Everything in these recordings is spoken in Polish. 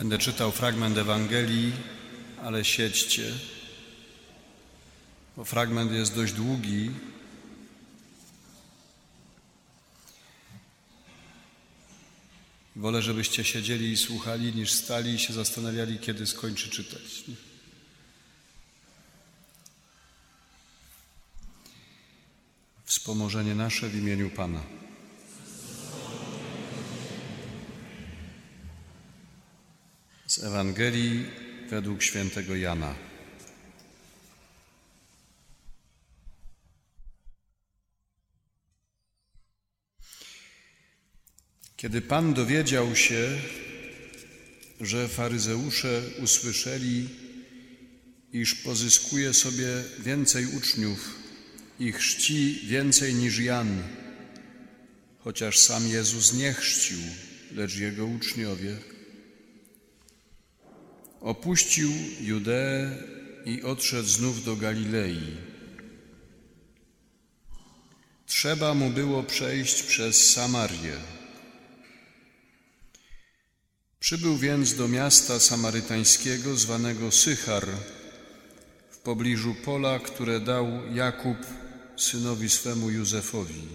Będę czytał fragment Ewangelii, ale siedźcie, bo fragment jest dość długi. Wolę, żebyście siedzieli i słuchali, niż stali i się zastanawiali, kiedy skończy czytać. Wspomożenie nasze w imieniu Pana. Z Ewangelii według świętego Jana. Kiedy Pan dowiedział się, że faryzeusze usłyszeli, iż pozyskuje sobie więcej uczniów i chrzci więcej niż Jan, chociaż sam Jezus nie chrzcił, lecz jego uczniowie, opuścił Judeę i odszedł znów do Galilei. Trzeba mu było przejść przez Samarię. Przybył więc do miasta samarytańskiego zwanego Sychar, w pobliżu pola, które dał Jakub synowi swemu Józefowi.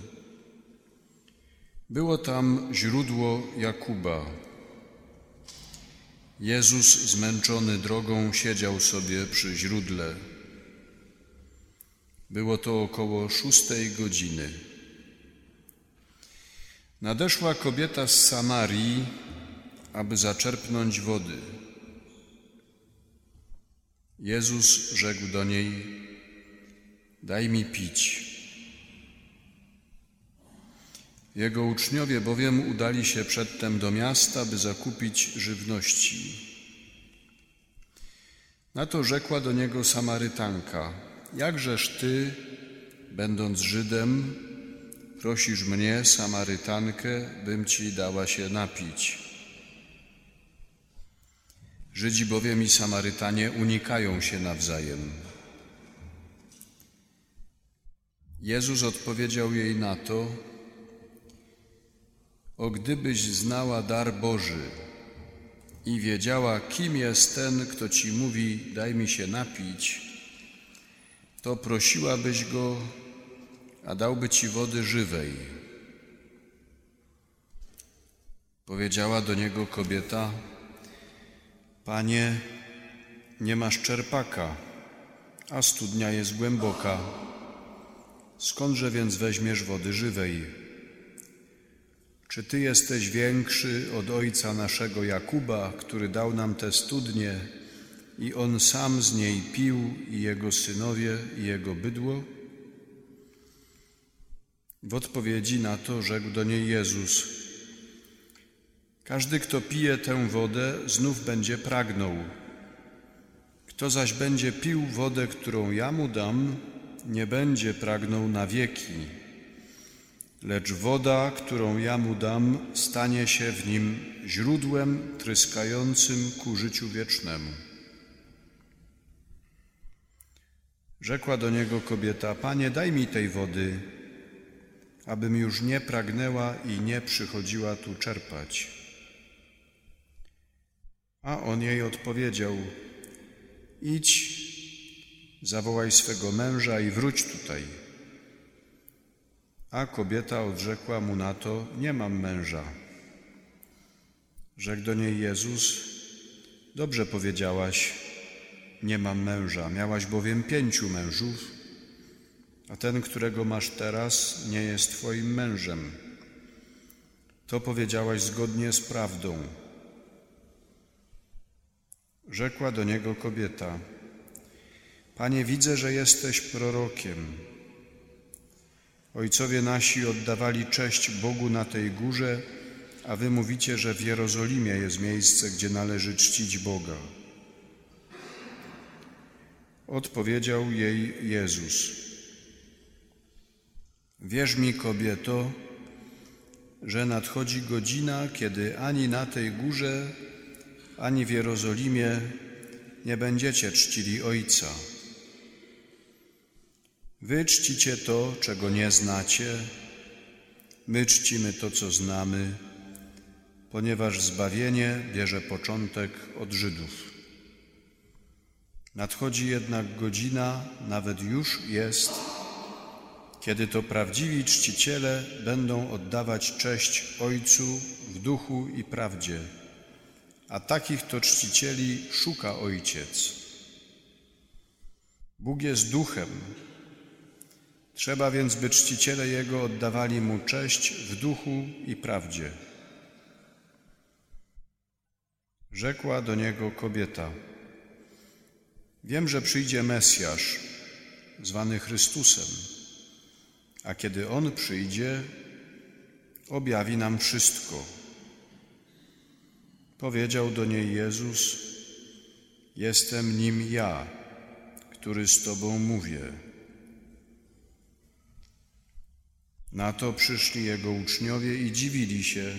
Było tam źródło Jakuba. Jezus, zmęczony drogą, siedział sobie przy źródle. Było to około szóstej godziny. Nadeszła kobieta z Samarii, aby zaczerpnąć wody. Jezus rzekł do niej: Daj mi pić. Jego uczniowie bowiem udali się przedtem do miasta, by zakupić żywności. Na to rzekła do niego Samarytanka: Jakżeż ty, będąc Żydem, prosisz mnie, Samarytankę, bym ci dała się napić? Żydzi bowiem i Samarytanie unikają się nawzajem. Jezus odpowiedział jej na to: O gdybyś znała dar Boży i wiedziała, kim jest ten, kto ci mówi: Daj mi się napić, to prosiłabyś go, a dałby ci wody żywej. Powiedziała do niego kobieta: Panie, nie masz czerpaka, a studnia jest głęboka. Skądże więc weźmiesz wody żywej? Czy Ty jesteś większy od ojca naszego Jakuba, który dał nam tę studnię i on sam z niej pił i jego synowie i jego bydło? W odpowiedzi na to rzekł do niej Jezus: Każdy, kto pije tę wodę, znów będzie pragnął. Kto zaś będzie pił wodę, którą ja mu dam, nie będzie pragnął na wieki, lecz woda, którą ja mu dam, stanie się w nim źródłem tryskającym ku życiu wiecznemu. Rzekła do niego kobieta: Panie, daj mi tej wody, abym już nie pragnęła i nie przychodziła tu czerpać. A on jej odpowiedział: Idź, zawołaj swego męża i wróć tutaj. A kobieta odrzekła mu na to: Nie mam męża. Rzekł do niej Jezus: Dobrze powiedziałaś, nie mam męża. Miałaś bowiem pięciu mężów, a ten, którego masz teraz, nie jest Twoim mężem. To powiedziałaś zgodnie z prawdą. Rzekła do niego kobieta: Panie, widzę, że jesteś prorokiem. Ojcowie nasi oddawali cześć Bogu na tej górze, a wy mówicie, że w Jerozolimie jest miejsce, gdzie należy czcić Boga. Odpowiedział jej Jezus: Wierz mi, kobieto, że nadchodzi godzina, kiedy ani na tej górze, ani w Jerozolimie nie będziecie czcili Ojca. Wy czcicie to, czego nie znacie, my czcimy to, co znamy, ponieważ zbawienie bierze początek od Żydów. Nadchodzi jednak godzina, nawet już jest, kiedy to prawdziwi czciciele będą oddawać cześć Ojcu w duchu i prawdzie, a takich to czcicieli szuka Ojciec. Bóg jest duchem. Trzeba więc, by czciciele Jego oddawali Mu cześć w duchu i prawdzie. Rzekła do niego kobieta: Wiem, że przyjdzie Mesjasz, zwany Chrystusem, a kiedy On przyjdzie, objawi nam wszystko. Powiedział do niej Jezus: Jestem nim ja, który z Tobą mówię. Na to przyszli Jego uczniowie i dziwili się,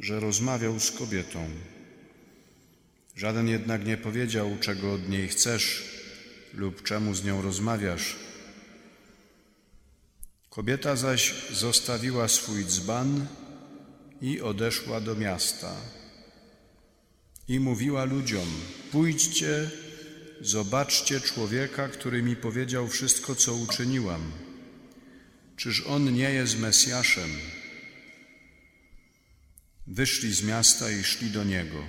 że rozmawiał z kobietą. Żaden jednak nie powiedział, czego od niej chcesz lub czemu z nią rozmawiasz. Kobieta zaś zostawiła swój dzban i odeszła do miasta. I mówiła ludziom: Pójdźcie, zobaczcie człowieka, który mi powiedział wszystko, co uczyniłam. Czyż on nie jest Mesjaszem? Wyszli z miasta i szli do niego.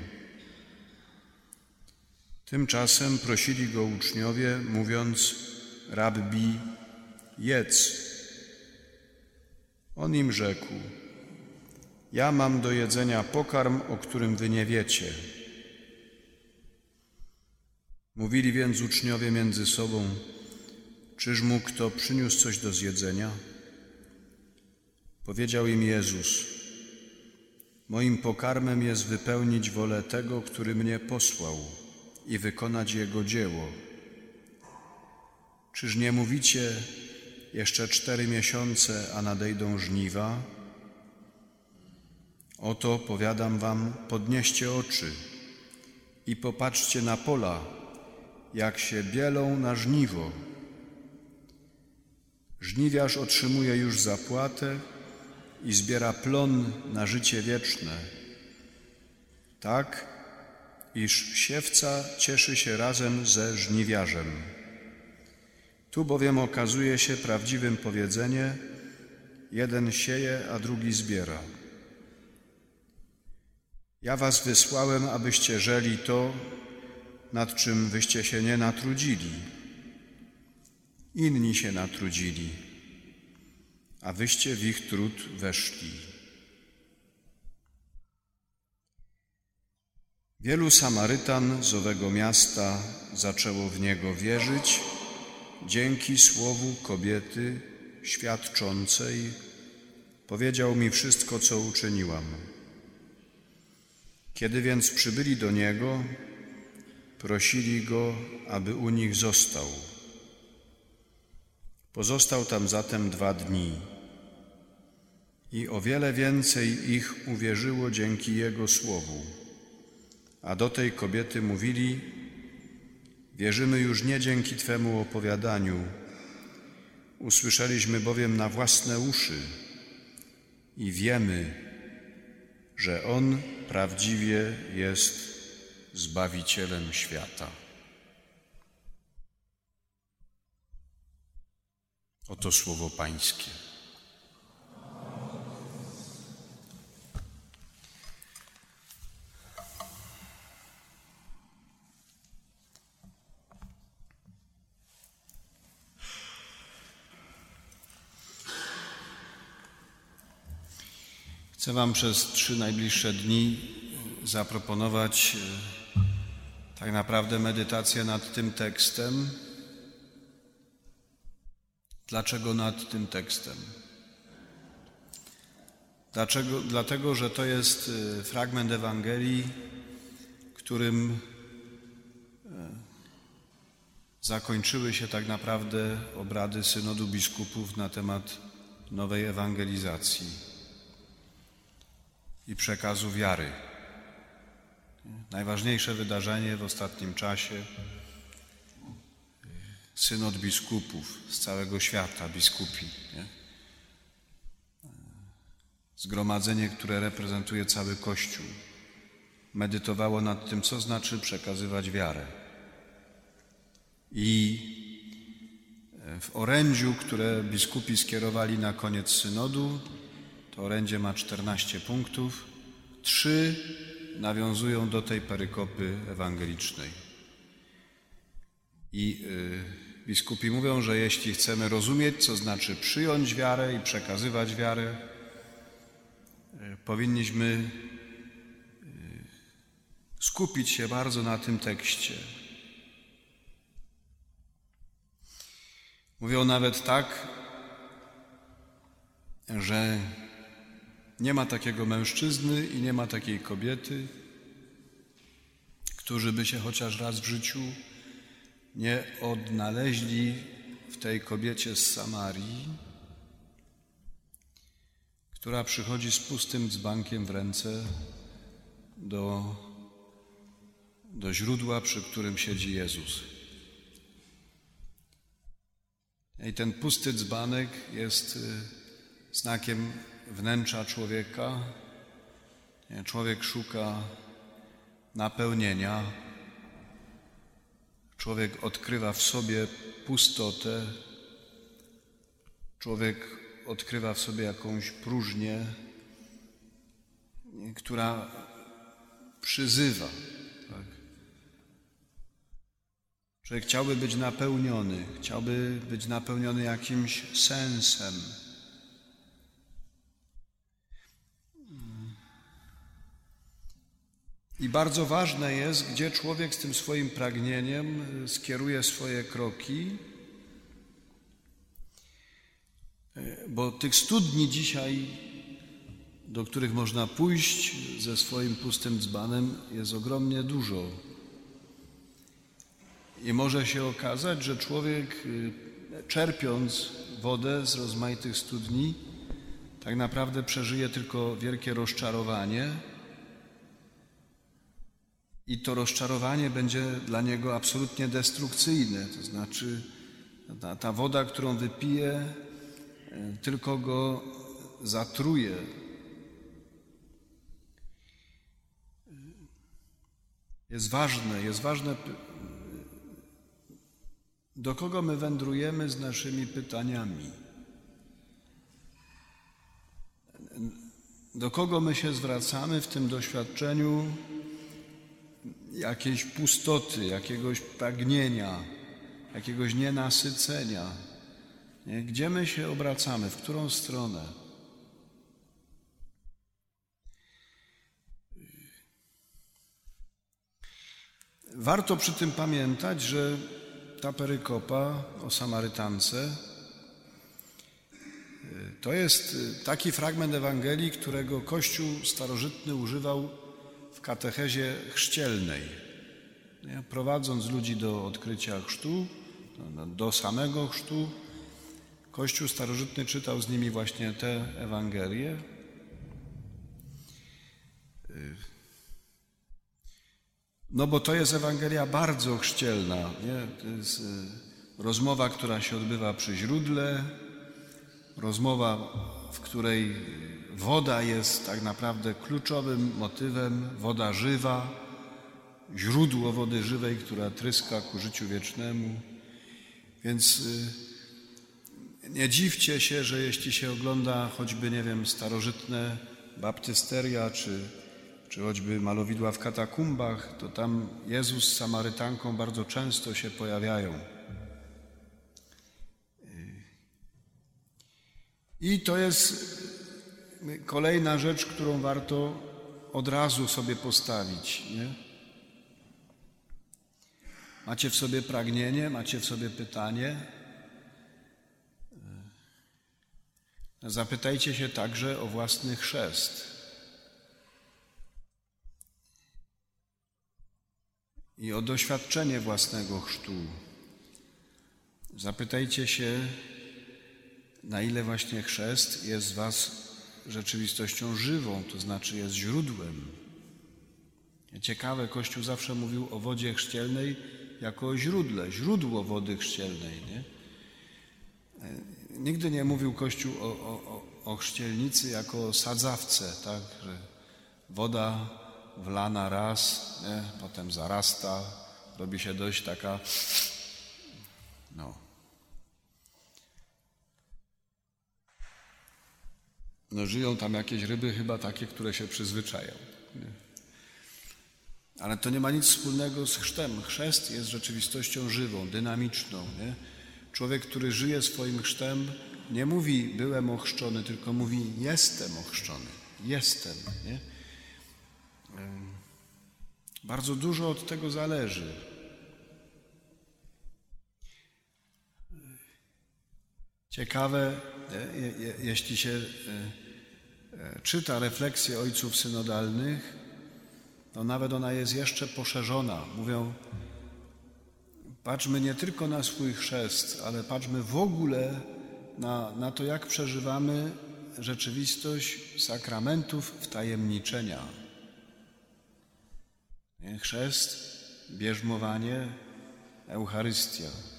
Tymczasem prosili go uczniowie, mówiąc: Rabbi, jedz. On im rzekł: Ja mam do jedzenia pokarm, o którym wy nie wiecie. Mówili więc uczniowie między sobą: Czyż mu kto przyniósł coś do zjedzenia? Powiedział im Jezus: Moim pokarmem jest wypełnić wolę tego, który mnie posłał i wykonać Jego dzieło. Czyż nie mówicie, jeszcze cztery miesiące, a nadejdą żniwa? Oto powiadam wam, podnieście oczy i popatrzcie na pola, jak się bielą na żniwo. Żniwiarz otrzymuje już zapłatę i zbiera plon na życie wieczne. Tak, iż siewca cieszy się razem ze żniwiarzem. Tu bowiem okazuje się prawdziwym powiedzenie: jeden sieje, a drugi zbiera. Ja was wysłałem, abyście żeli to, nad czym wyście się nie natrudzili. Inni się natrudzili, a wyście w ich trud weszli. Wielu Samarytan z owego miasta zaczęło w niego wierzyć dzięki słowu kobiety świadczącej: Powiedział mi wszystko, co uczyniłam. Kiedy więc przybyli do niego, prosili go, aby u nich został. Pozostał tam zatem dwa dni i o wiele więcej ich uwierzyło dzięki jego słowu. A do tej kobiety mówili: Wierzymy już nie dzięki Twemu opowiadaniu, usłyszeliśmy bowiem na własne uszy i wiemy, że On prawdziwie jest Zbawicielem świata. Oto słowo Pańskie. Chcę Wam przez trzy najbliższe dni zaproponować e, tak naprawdę medytację nad tym tekstem. Dlaczego nad tym tekstem? Dlaczego? Dlatego, że to jest e, fragment Ewangelii, którym e, zakończyły się tak naprawdę obrady synodu biskupów na temat nowej ewangelizacji i przekazu wiary. Najważniejsze wydarzenie w ostatnim czasie synod biskupów z całego świata, biskupi. Nie? zgromadzenie, które reprezentuje cały Kościół, medytowało nad tym, co znaczy przekazywać wiarę. I w orędziu, które biskupi skierowali na koniec synodu, to orędzie ma 14 punktów, trzy nawiązują do tej perykopy ewangelicznej. I y, biskupi mówią, że jeśli chcemy rozumieć, co znaczy przyjąć wiarę i przekazywać wiarę, y, powinniśmy y, skupić się bardzo na tym tekście. Mówią nawet tak, że nie ma takiego mężczyzny i nie ma takiej kobiety, którzy by się chociaż raz w życiu nie odnaleźli w tej kobiecie z Samarii, która przychodzi z pustym dzbankiem w ręce do, do źródła, przy którym siedzi Jezus. I ten pusty dzbanek jest y, znakiem wnętrza człowieka. Człowiek szuka napełnienia. Człowiek odkrywa w sobie pustotę. Człowiek odkrywa w sobie jakąś próżnię, która przyzywa. Tak? Człowiek chciałby być napełniony, chciałby być napełniony jakimś sensem. I bardzo ważne jest, gdzie człowiek z tym swoim pragnieniem y, skieruje swoje kroki, y, bo tych studni dzisiaj, do których można pójść ze swoim pustym dzbanem, jest ogromnie dużo. I może się okazać, że człowiek, y, czerpiąc wodę z rozmaitych studni, tak naprawdę przeżyje tylko wielkie rozczarowanie i to rozczarowanie będzie dla niego absolutnie destrukcyjne. To znaczy, ta, ta woda, którą wypije, e, tylko go zatruje. Jest ważne, jest ważne, do kogo my wędrujemy z naszymi pytaniami. Do kogo my się zwracamy w tym doświadczeniu jakiejś pustoty, jakiegoś pragnienia, jakiegoś nienasycenia. Nie? Gdzie my się obracamy, w którą stronę? Warto przy tym pamiętać, że ta perykopa o Samarytance y, to jest taki fragment Ewangelii, którego Kościół starożytny używał katechezie chrzcielnej, prowadząc ludzi do odkrycia chrztu, do samego chrztu. Kościół starożytny czytał z nimi właśnie te Ewangelie. No bo to jest Ewangelia bardzo chrzcielna. Nie? To jest y, rozmowa, która się odbywa przy źródle, rozmowa, w której Woda jest tak naprawdę kluczowym motywem, woda żywa, źródło wody żywej, która tryska ku życiu wiecznemu. Więc y, nie dziwcie się, że jeśli się ogląda choćby, nie wiem, starożytne baptysteria, czy, czy choćby malowidła w katakumbach, to tam Jezus z Samarytanką bardzo często się pojawiają. Y, I to jest kolejna rzecz, którą warto od razu sobie postawić. Nie? Macie w sobie pragnienie, macie w sobie pytanie. Zapytajcie się także o własny chrzest. I o doświadczenie własnego chrztu. Zapytajcie się, na ile właśnie chrzest jest Was rzeczywistością żywą, to znaczy jest źródłem. Ciekawe, Kościół zawsze mówił o wodzie chrzcielnej jako o źródle, źródło wody chrzcielnej. Nie? Nigdy nie mówił Kościół o, o, o chrzcielnicy jako sadzawce, tak, że woda wlana raz, nie? potem zarasta, robi się dość taka, no. No żyją tam jakieś ryby chyba takie, które się przyzwyczają. Nie? Ale to nie ma nic wspólnego z chrztem. Chrzest jest rzeczywistością żywą, dynamiczną. Nie? Człowiek, który żyje swoim chrztem, nie mówi byłem ochrzczony, tylko mówi jestem ochrzczony. Jestem. Nie? Bardzo dużo od tego zależy. Ciekawe, jeśli się e, e, czyta refleksję ojców synodalnych, to nawet ona jest jeszcze poszerzona. Mówią, patrzmy nie tylko na swój chrzest, ale patrzmy w ogóle na, na to, jak przeżywamy rzeczywistość sakramentów wtajemniczenia. Chrzest, bierzmowanie, Eucharystia.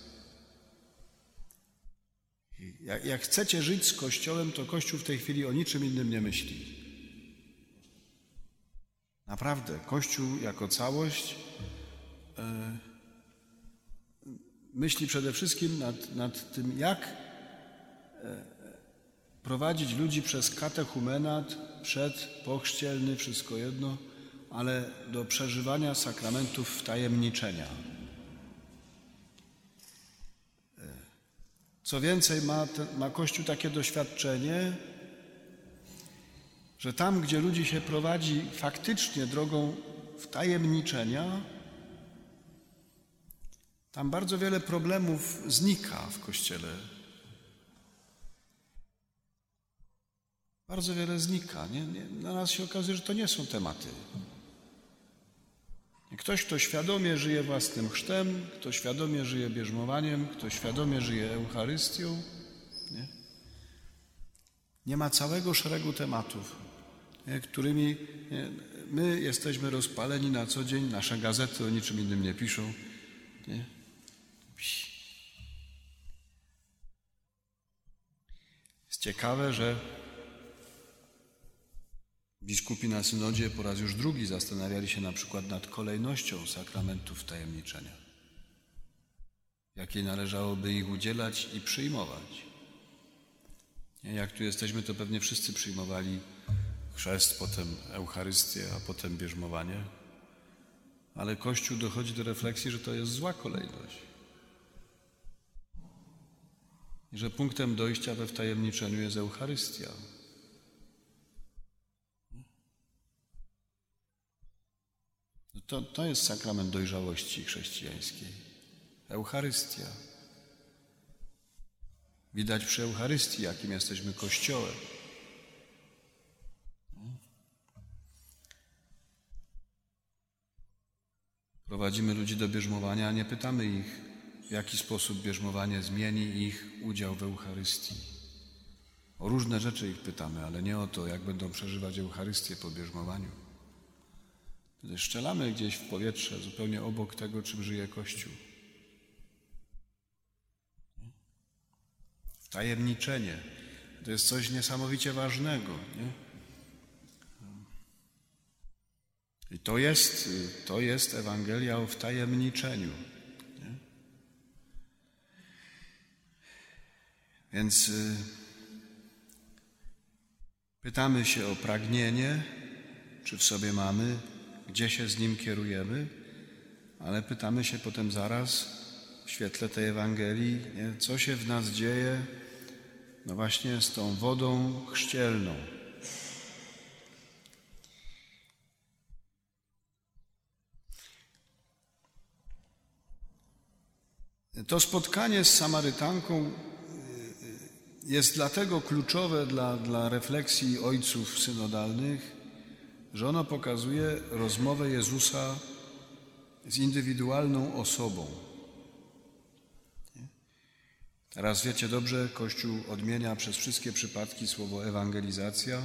Jak, jak, chcecie żyć z Kościołem, to Kościół w tej chwili o niczym innym nie myśli. Naprawdę, Kościół jako całość e, myśli przede wszystkim nad, nad tym, jak e, prowadzić ludzi przez katechumenat, przed, pochrzcielny, wszystko jedno, ale do przeżywania sakramentów wtajemniczenia. Co więcej, ma, ma Kościół takie doświadczenie, że tam, gdzie ludzi się prowadzi faktycznie drogą wtajemniczenia, tam bardzo wiele problemów znika w Kościele. Bardzo wiele znika. Nie, nie, na nas się okazuje, że to nie są tematy. Ktoś, kto świadomie żyje własnym chrztem, kto świadomie żyje bierzmowaniem, kto świadomie żyje Eucharystią, nie, nie ma całego szeregu tematów, nie, którymi nie, my jesteśmy rozpaleni na co dzień, nasze gazety o niczym innym nie piszą. Nie? Jest ciekawe, że Biskupi na synodzie po raz już drugi zastanawiali się na przykład nad kolejnością sakramentów tajemniczenia, jakiej należałoby ich udzielać i przyjmować. Jak tu jesteśmy, to pewnie wszyscy przyjmowali chrzest, potem Eucharystię, a potem bierzmowanie, ale Kościół dochodzi do refleksji, że to jest zła kolejność. I że punktem dojścia we wtajemniczeniu jest Eucharystia. To, to jest sakrament dojrzałości chrześcijańskiej. Eucharystia. Widać przy Eucharystii, jakim jesteśmy Kościołem. Prowadzimy ludzi do bierzmowania, a nie pytamy ich, w jaki sposób bierzmowanie zmieni ich udział w Eucharystii. O różne rzeczy ich pytamy, ale nie o to, jak będą przeżywać Eucharystię po bierzmowaniu. Szczelamy gdzieś w powietrze, zupełnie obok tego, czym żyje Kościół. Tajemniczenie to jest coś niesamowicie ważnego. Nie? I to jest, to jest Ewangelia o wtajemniczeniu. Nie? Więc y, pytamy się o pragnienie, czy w sobie mamy, gdzie się z nim kierujemy, ale pytamy się potem zaraz w świetle tej Ewangelii, co się w nas dzieje, no właśnie z tą wodą chrzcielną. To spotkanie z Samarytanką y, y, jest dlatego kluczowe dla, dla refleksji ojców synodalnych, że ono pokazuje rozmowę Jezusa z indywidualną osobą. Teraz wiecie dobrze, Kościół odmienia przez wszystkie przypadki słowo ewangelizacja.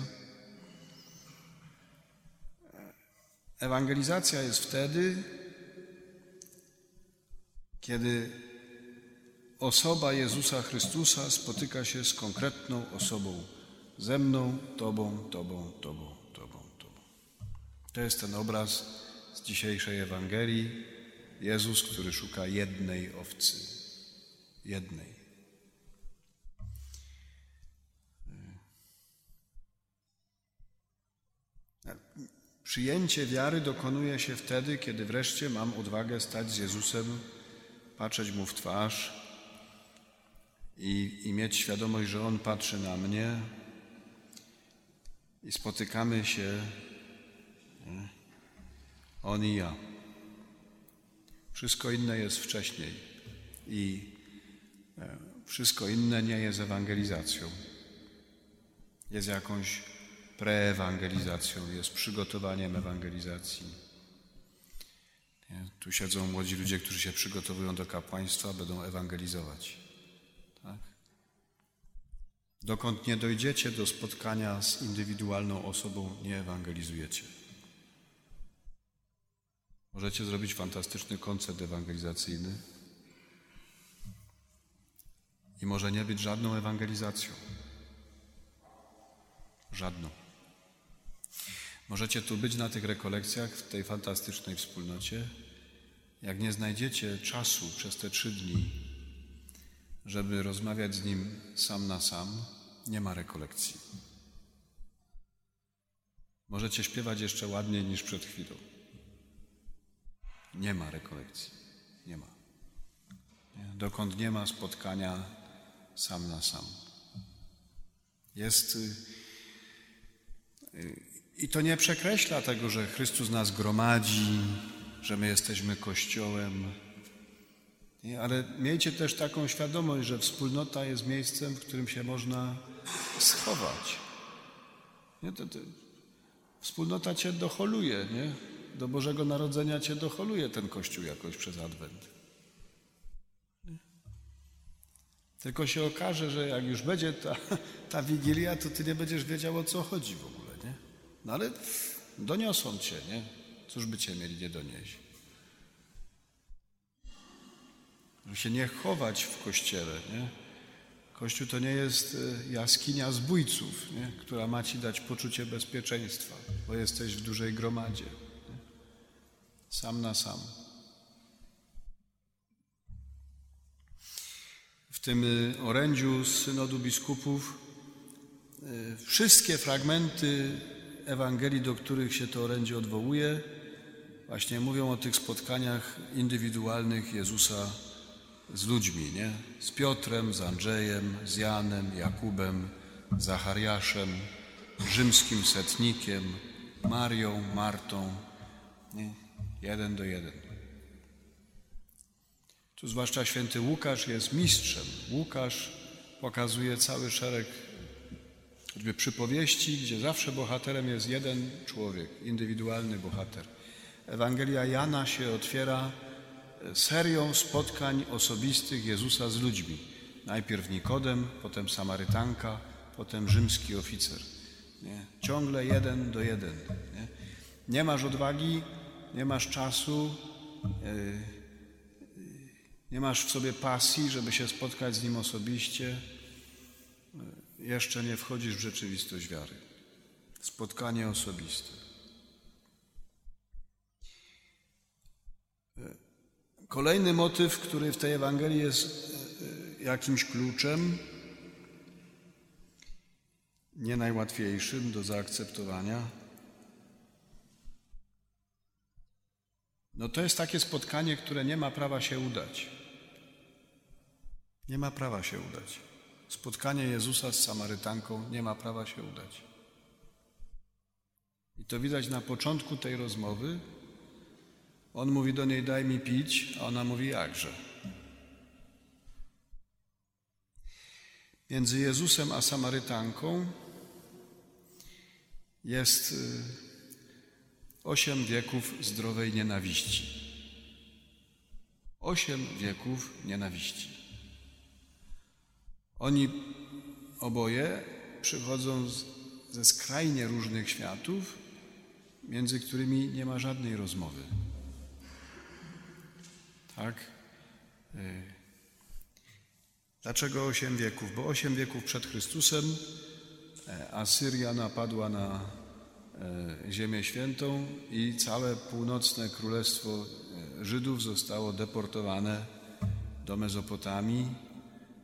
Ewangelizacja jest wtedy, kiedy osoba Jezusa Chrystusa spotyka się z konkretną osobą Ze mną, Tobą, Tobą, Tobą. To jest ten obraz z dzisiejszej Ewangelii. Jezus, który szuka jednej owcy. Jednej. Przyjęcie wiary dokonuje się wtedy, kiedy wreszcie mam odwagę stać z Jezusem, patrzeć Mu w twarz i, i mieć świadomość, że On patrzy na mnie i spotykamy się On i ja. Wszystko inne jest wcześniej i e, wszystko inne nie jest ewangelizacją. Jest jakąś preewangelizacją, jest przygotowaniem ewangelizacji. Nie? Tu siedzą młodzi ludzie, którzy się przygotowują do kapłaństwa, będą ewangelizować. Tak? Dokąd nie dojdziecie do spotkania z indywidualną osobą, nie ewangelizujecie. Możecie zrobić fantastyczny koncert ewangelizacyjny i może nie być żadną ewangelizacją. Żadną. Możecie tu być na tych rekolekcjach, w tej fantastycznej wspólnocie. Jak nie znajdziecie czasu przez te trzy dni, żeby rozmawiać z Nim sam na sam, nie ma rekolekcji. Możecie śpiewać jeszcze ładniej niż przed chwilą. Nie ma rekolekcji. Nie ma. Dokąd nie ma spotkania sam na sam. Jest. Y, y, I to nie przekreśla tego, że Chrystus nas gromadzi, że my jesteśmy Kościołem. Ale miejcie też taką świadomość, że wspólnota jest miejscem, w którym się można schować. Nie? To, to, wspólnota cię docholuje, nie? Do Bożego Narodzenia Cię docholuje ten Kościół jakoś przez Adwent. Tylko się okaże, że jak już będzie ta, ta Wigilia, to Ty nie będziesz wiedział, o co chodzi w ogóle, nie? No ale doniosą Cię, nie? Cóż by Cię mieli nie donieść? Żeby się nie chować w Kościele, nie? Kościół to nie jest e, jaskinia zbójców, nie? która ma Ci dać poczucie bezpieczeństwa, bo jesteś w dużej gromadzie sam na sam. W tym y, orędziu z synodu biskupów y, wszystkie fragmenty Ewangelii, do których się to orędzie odwołuje, właśnie mówią o tych spotkaniach indywidualnych Jezusa z ludźmi, nie? Z Piotrem, z Andrzejem, z Janem, Jakubem, Zachariaszem, rzymskim setnikiem, Marią, Martą. Nie? Jeden do jeden. Tu zwłaszcza święty Łukasz jest mistrzem. Łukasz pokazuje cały szereg choćby przypowieści, gdzie zawsze bohaterem jest jeden człowiek, indywidualny bohater. Ewangelia Jana się otwiera serią spotkań osobistych Jezusa z ludźmi. Najpierw Nikodem, potem Samarytanka, potem rzymski oficer. Nie? Ciągle jeden do jeden. Nie? nie masz odwagi nie masz czasu, e, nie masz w sobie pasji, żeby się spotkać z Nim osobiście, e, jeszcze nie wchodzisz w rzeczywistość wiary. Spotkanie osobiste. E, kolejny motyw, który w tej Ewangelii jest jakimś kluczem, nie najłatwiejszym do zaakceptowania, No to jest takie spotkanie, które nie ma prawa się udać. Nie ma prawa się udać. Spotkanie Jezusa z Samarytanką nie ma prawa się udać. I to widać na początku tej rozmowy. On mówi do niej: Daj mi pić, a ona mówi: Jakże. Między Jezusem a Samarytanką jest y, Osiem wieków zdrowej nienawiści. Osiem wieków nienawiści. Oni oboje przychodzą z, ze skrajnie różnych światów, między którymi nie ma żadnej rozmowy. Tak? Y, dlaczego osiem wieków? Bo osiem wieków przed Chrystusem e, Asyria napadła na Ziemię Świętą i całe północne królestwo e, Żydów zostało deportowane do Mezopotamii.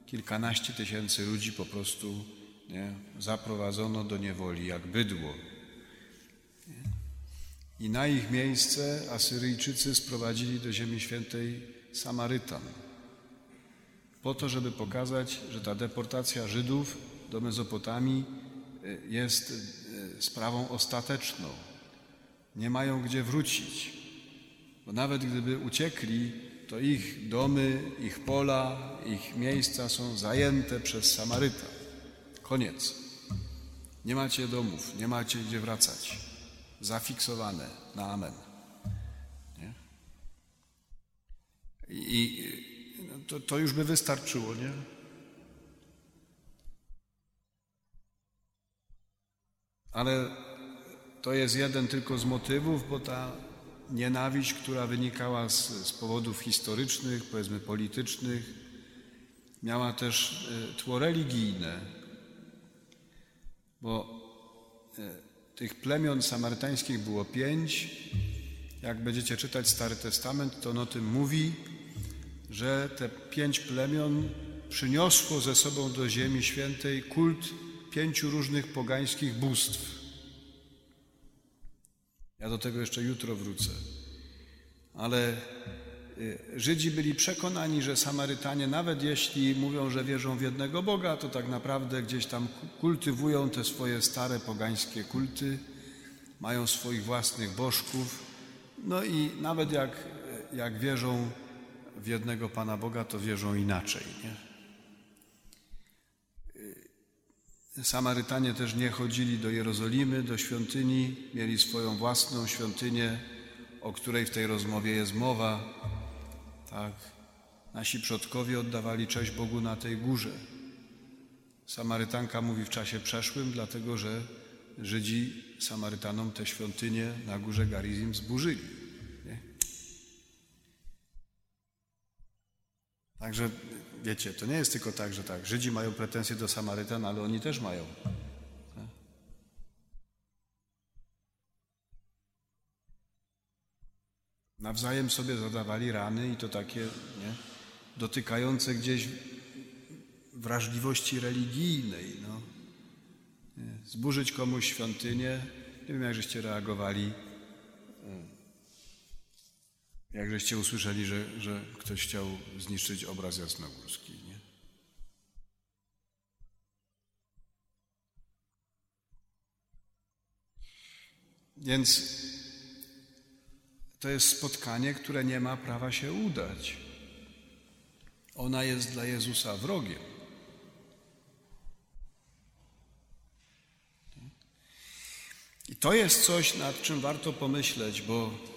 Kilkanaście tysięcy ludzi po prostu nie, zaprowadzono do niewoli jak bydło. I na ich miejsce Asyryjczycy sprowadzili do Ziemi Świętej Samarytan. Po to, żeby pokazać, że ta deportacja Żydów do Mezopotamii y, jest sprawą ostateczną. Nie mają gdzie wrócić. Bo nawet gdyby uciekli, to ich domy, ich pola, ich miejsca są zajęte przez Samaryta. Koniec. Nie macie domów, nie macie gdzie wracać zafiksowane na amen. Nie? I no to, to już by wystarczyło, nie? Ale to jest jeden tylko z motywów, bo ta nienawiść, która wynikała z, z powodów historycznych, powiedzmy politycznych, miała też e, tło religijne, bo e, tych plemion samarytańskich było pięć. Jak będziecie czytać Stary Testament, to on o tym mówi, że te pięć plemion przyniosło ze sobą do Ziemi Świętej kult pięciu różnych pogańskich bóstw. Ja do tego jeszcze jutro wrócę. Ale y, Żydzi byli przekonani, że Samarytanie, nawet jeśli mówią, że wierzą w jednego Boga, to tak naprawdę gdzieś tam kultywują te swoje stare pogańskie kulty, mają swoich własnych bożków. No i nawet jak, jak wierzą w jednego Pana Boga, to wierzą inaczej. Nie? Samarytanie też nie chodzili do Jerozolimy, do świątyni, mieli swoją własną świątynię, o której w tej rozmowie jest mowa. Tak, nasi przodkowie oddawali cześć Bogu na tej górze. Samarytanka mówi w czasie przeszłym, dlatego że Żydzi Samarytanom te świątynie na górze Garizim zburzyli. Nie? Także wiecie, to nie jest tylko tak, że tak, Żydzi mają pretensje do Samarytan, ale oni też mają. Nawzajem sobie zadawali rany i to takie nie, dotykające gdzieś wrażliwości religijnej. No. Zburzyć komuś świątynię, nie wiem jak żeście reagowali, jak żeście usłyszeli, że, że ktoś chciał zniszczyć obraz jasnogórski. Nie? Więc to jest spotkanie, które nie ma prawa się udać. Ona jest dla Jezusa wrogiem. I to jest coś, nad czym warto pomyśleć, bo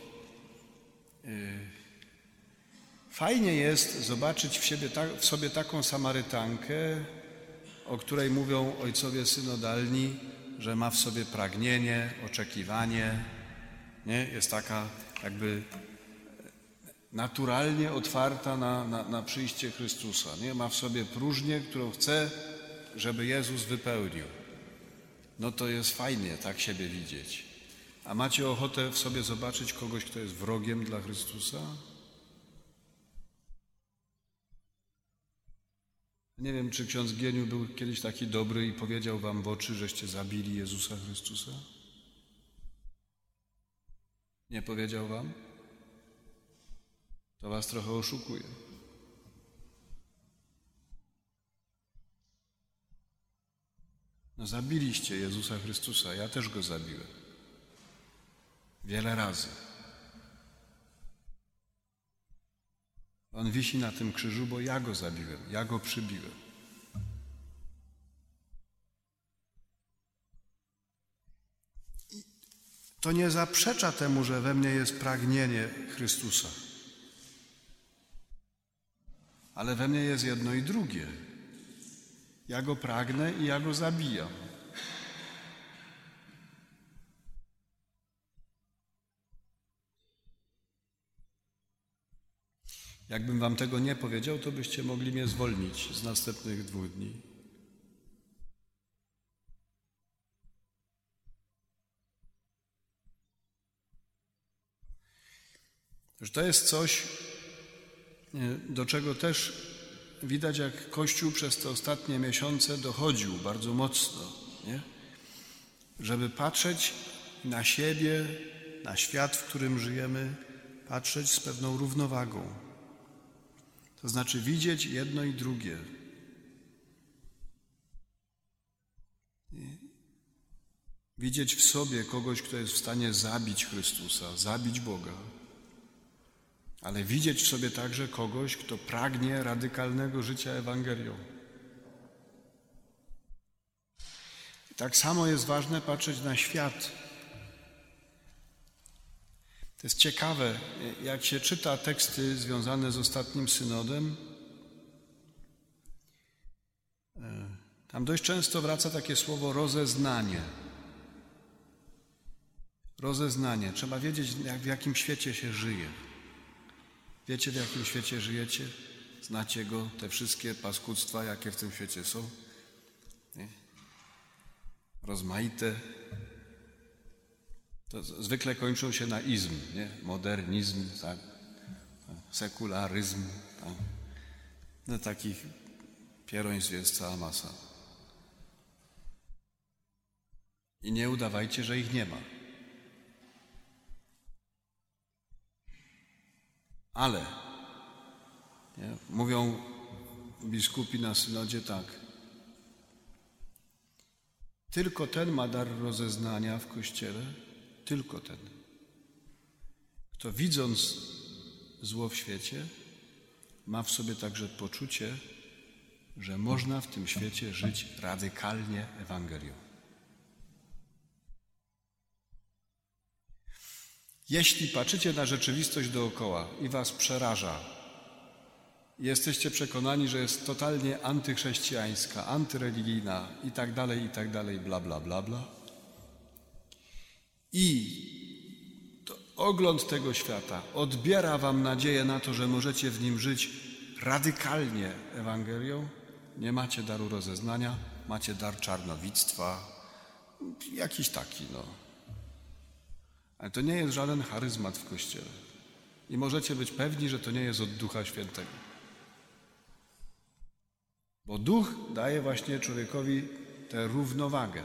fajnie jest zobaczyć w, siebie, w sobie taką Samarytankę, o której mówią ojcowie synodalni, że ma w sobie pragnienie, oczekiwanie, nie? jest taka jakby naturalnie otwarta na, na, na przyjście Chrystusa. Nie? Ma w sobie próżnię, którą chce, żeby Jezus wypełnił no to jest fajnie tak siebie widzieć. A macie ochotę w sobie zobaczyć kogoś, kto jest wrogiem dla Chrystusa? Nie wiem, czy ksiądz Gieniu był kiedyś taki dobry i powiedział wam w oczy, żeście zabili Jezusa Chrystusa? Nie powiedział wam? To was trochę oszukuje. No zabiliście Jezusa Chrystusa, ja też go zabiłem. Wiele razy. On wisi na tym krzyżu, bo ja go zabiłem, ja go przybiłem. I to nie zaprzecza temu, że we mnie jest pragnienie Chrystusa. Ale we mnie jest jedno i drugie. Ja go pragnę i ja go zabijam. Jakbym wam tego nie powiedział, to byście mogli mnie zwolnić z następnych dwóch dni. Że to jest coś, e, do czego też widać, jak Kościół przez te ostatnie miesiące dochodził bardzo mocno, nie? żeby patrzeć na siebie, na świat, w którym żyjemy, patrzeć z pewną równowagą. To znaczy widzieć jedno i drugie. Widzieć w sobie kogoś, kto jest w stanie zabić Chrystusa, zabić Boga, ale widzieć w sobie także kogoś, kto pragnie radykalnego życia Ewangelią. I tak samo jest ważne patrzeć na świat. To jest ciekawe, jak się czyta teksty związane z ostatnim synodem. Tam dość często wraca takie słowo rozeznanie. Rozeznanie. Trzeba wiedzieć, jak, w jakim świecie się żyje. Wiecie, w jakim świecie żyjecie? Znacie go, te wszystkie paskudztwa, jakie w tym świecie są? Nie? Rozmaite. To zwykle kończą się na izm, nie? Modernizm, tak? sekularyzm. Tak? No, takich pieroństw jest cała masa. I nie udawajcie, że ich nie ma. Ale nie, mówią biskupi na synodzie tak. Tylko ten ma dar rozeznania w kościele, tylko ten. Kto widząc zło w świecie, ma w sobie także poczucie, że można w tym świecie żyć radykalnie Ewangelią. Jeśli patrzycie na rzeczywistość dookoła i was przeraża, jesteście przekonani, że jest totalnie antychrześcijańska, antyreligijna i tak dalej, i tak dalej, bla, bla, bla, bla. I ogląd tego świata odbiera wam nadzieję na to, że możecie w nim żyć radykalnie Ewangelią, nie macie daru rozeznania, macie dar czarnowictwa, jakiś taki, no. Ale to nie jest żaden charyzmat w Kościele. I możecie być pewni, że to nie jest od Ducha Świętego. Bo Duch daje właśnie człowiekowi tę równowagę.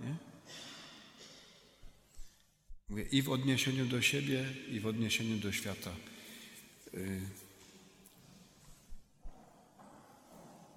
Nie? Mówię i w odniesieniu do siebie, i w odniesieniu do świata. Yy.